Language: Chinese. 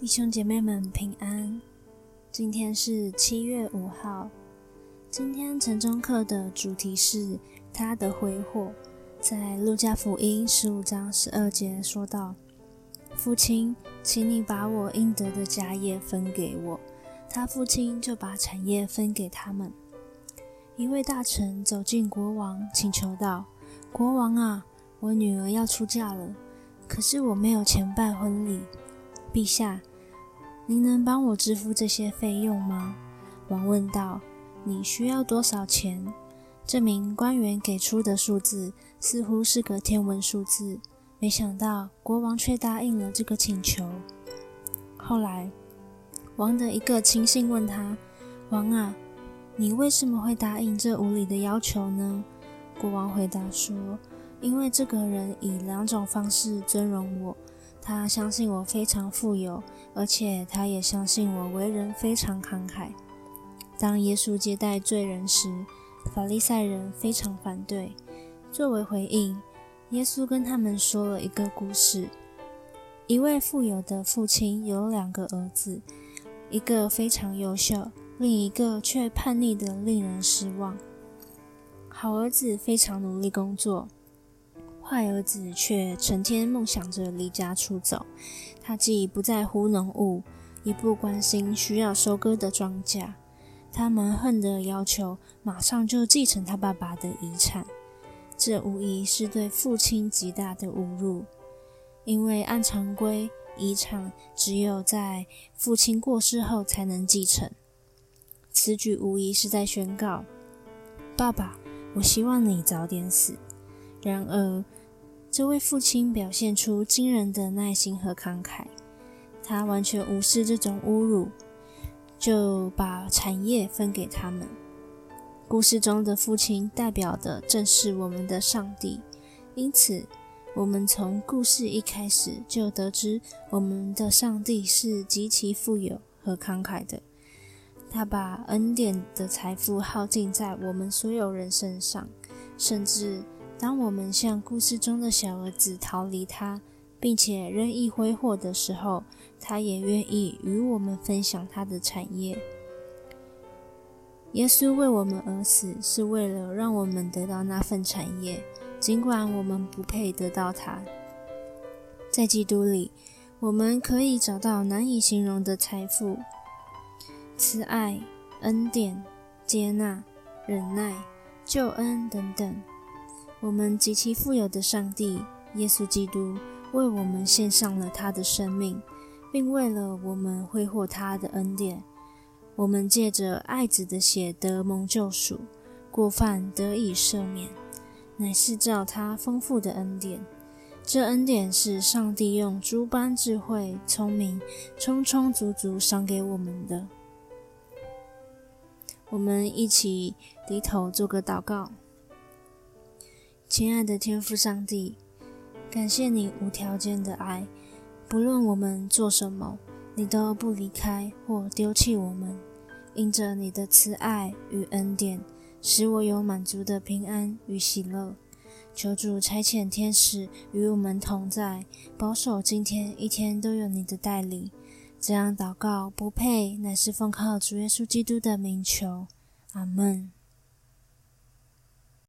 弟兄姐妹们平安，今天是七月五号。今天晨钟课的主题是他的挥霍。在路加福音十五章十二节说道：“父亲，请你把我应得的家业分给我。”他父亲就把产业分给他们。一位大臣走进国王，请求道：“国王啊，我女儿要出嫁了，可是我没有钱办婚礼。陛下。”您能帮我支付这些费用吗？王问道。你需要多少钱？这名官员给出的数字似乎是个天文数字，没想到国王却答应了这个请求。后来，王的一个亲信问他：“王啊，你为什么会答应这无理的要求呢？”国王回答说：“因为这个人以两种方式尊荣我。”他相信我非常富有，而且他也相信我为人非常慷慨。当耶稣接待罪人时，法利赛人非常反对。作为回应，耶稣跟他们说了一个故事：一位富有的父亲有两个儿子，一个非常优秀，另一个却叛逆得令人失望。好儿子非常努力工作。坏儿子却成天梦想着离家出走。他既不在乎农务，也不关心需要收割的庄稼。他蛮横地要求马上就继承他爸爸的遗产，这无疑是对父亲极大的侮辱。因为按常规，遗产只有在父亲过世后才能继承。此举无疑是在宣告：爸爸，我希望你早点死。然而，这位父亲表现出惊人的耐心和慷慨，他完全无视这种侮辱，就把产业分给他们。故事中的父亲代表的正是我们的上帝，因此，我们从故事一开始就得知，我们的上帝是极其富有和慷慨的。他把恩典的财富耗尽在我们所有人身上，甚至。当我们像故事中的小儿子逃离他，并且任意挥霍的时候，他也愿意与我们分享他的产业。耶稣为我们而死，是为了让我们得到那份产业，尽管我们不配得到它。在基督里，我们可以找到难以形容的财富、慈爱、恩典、接纳、忍耐、救恩等等。我们极其富有的上帝耶稣基督为我们献上了他的生命，并为了我们挥霍他的恩典。我们借着爱子的血得蒙救赎，过犯得以赦免，乃是照他丰富的恩典。这恩典是上帝用诸般智慧、聪明，充充足足赏给我们的。我们一起低头做个祷告。亲爱的天父上帝，感谢你无条件的爱，不论我们做什么，你都不离开或丢弃我们。因着你的慈爱与恩典，使我有满足的平安与喜乐。求主差遣天使与我们同在，保守今天一天都有你的带领。这样祷告不配，乃是奉靠主耶稣基督的名求。阿门。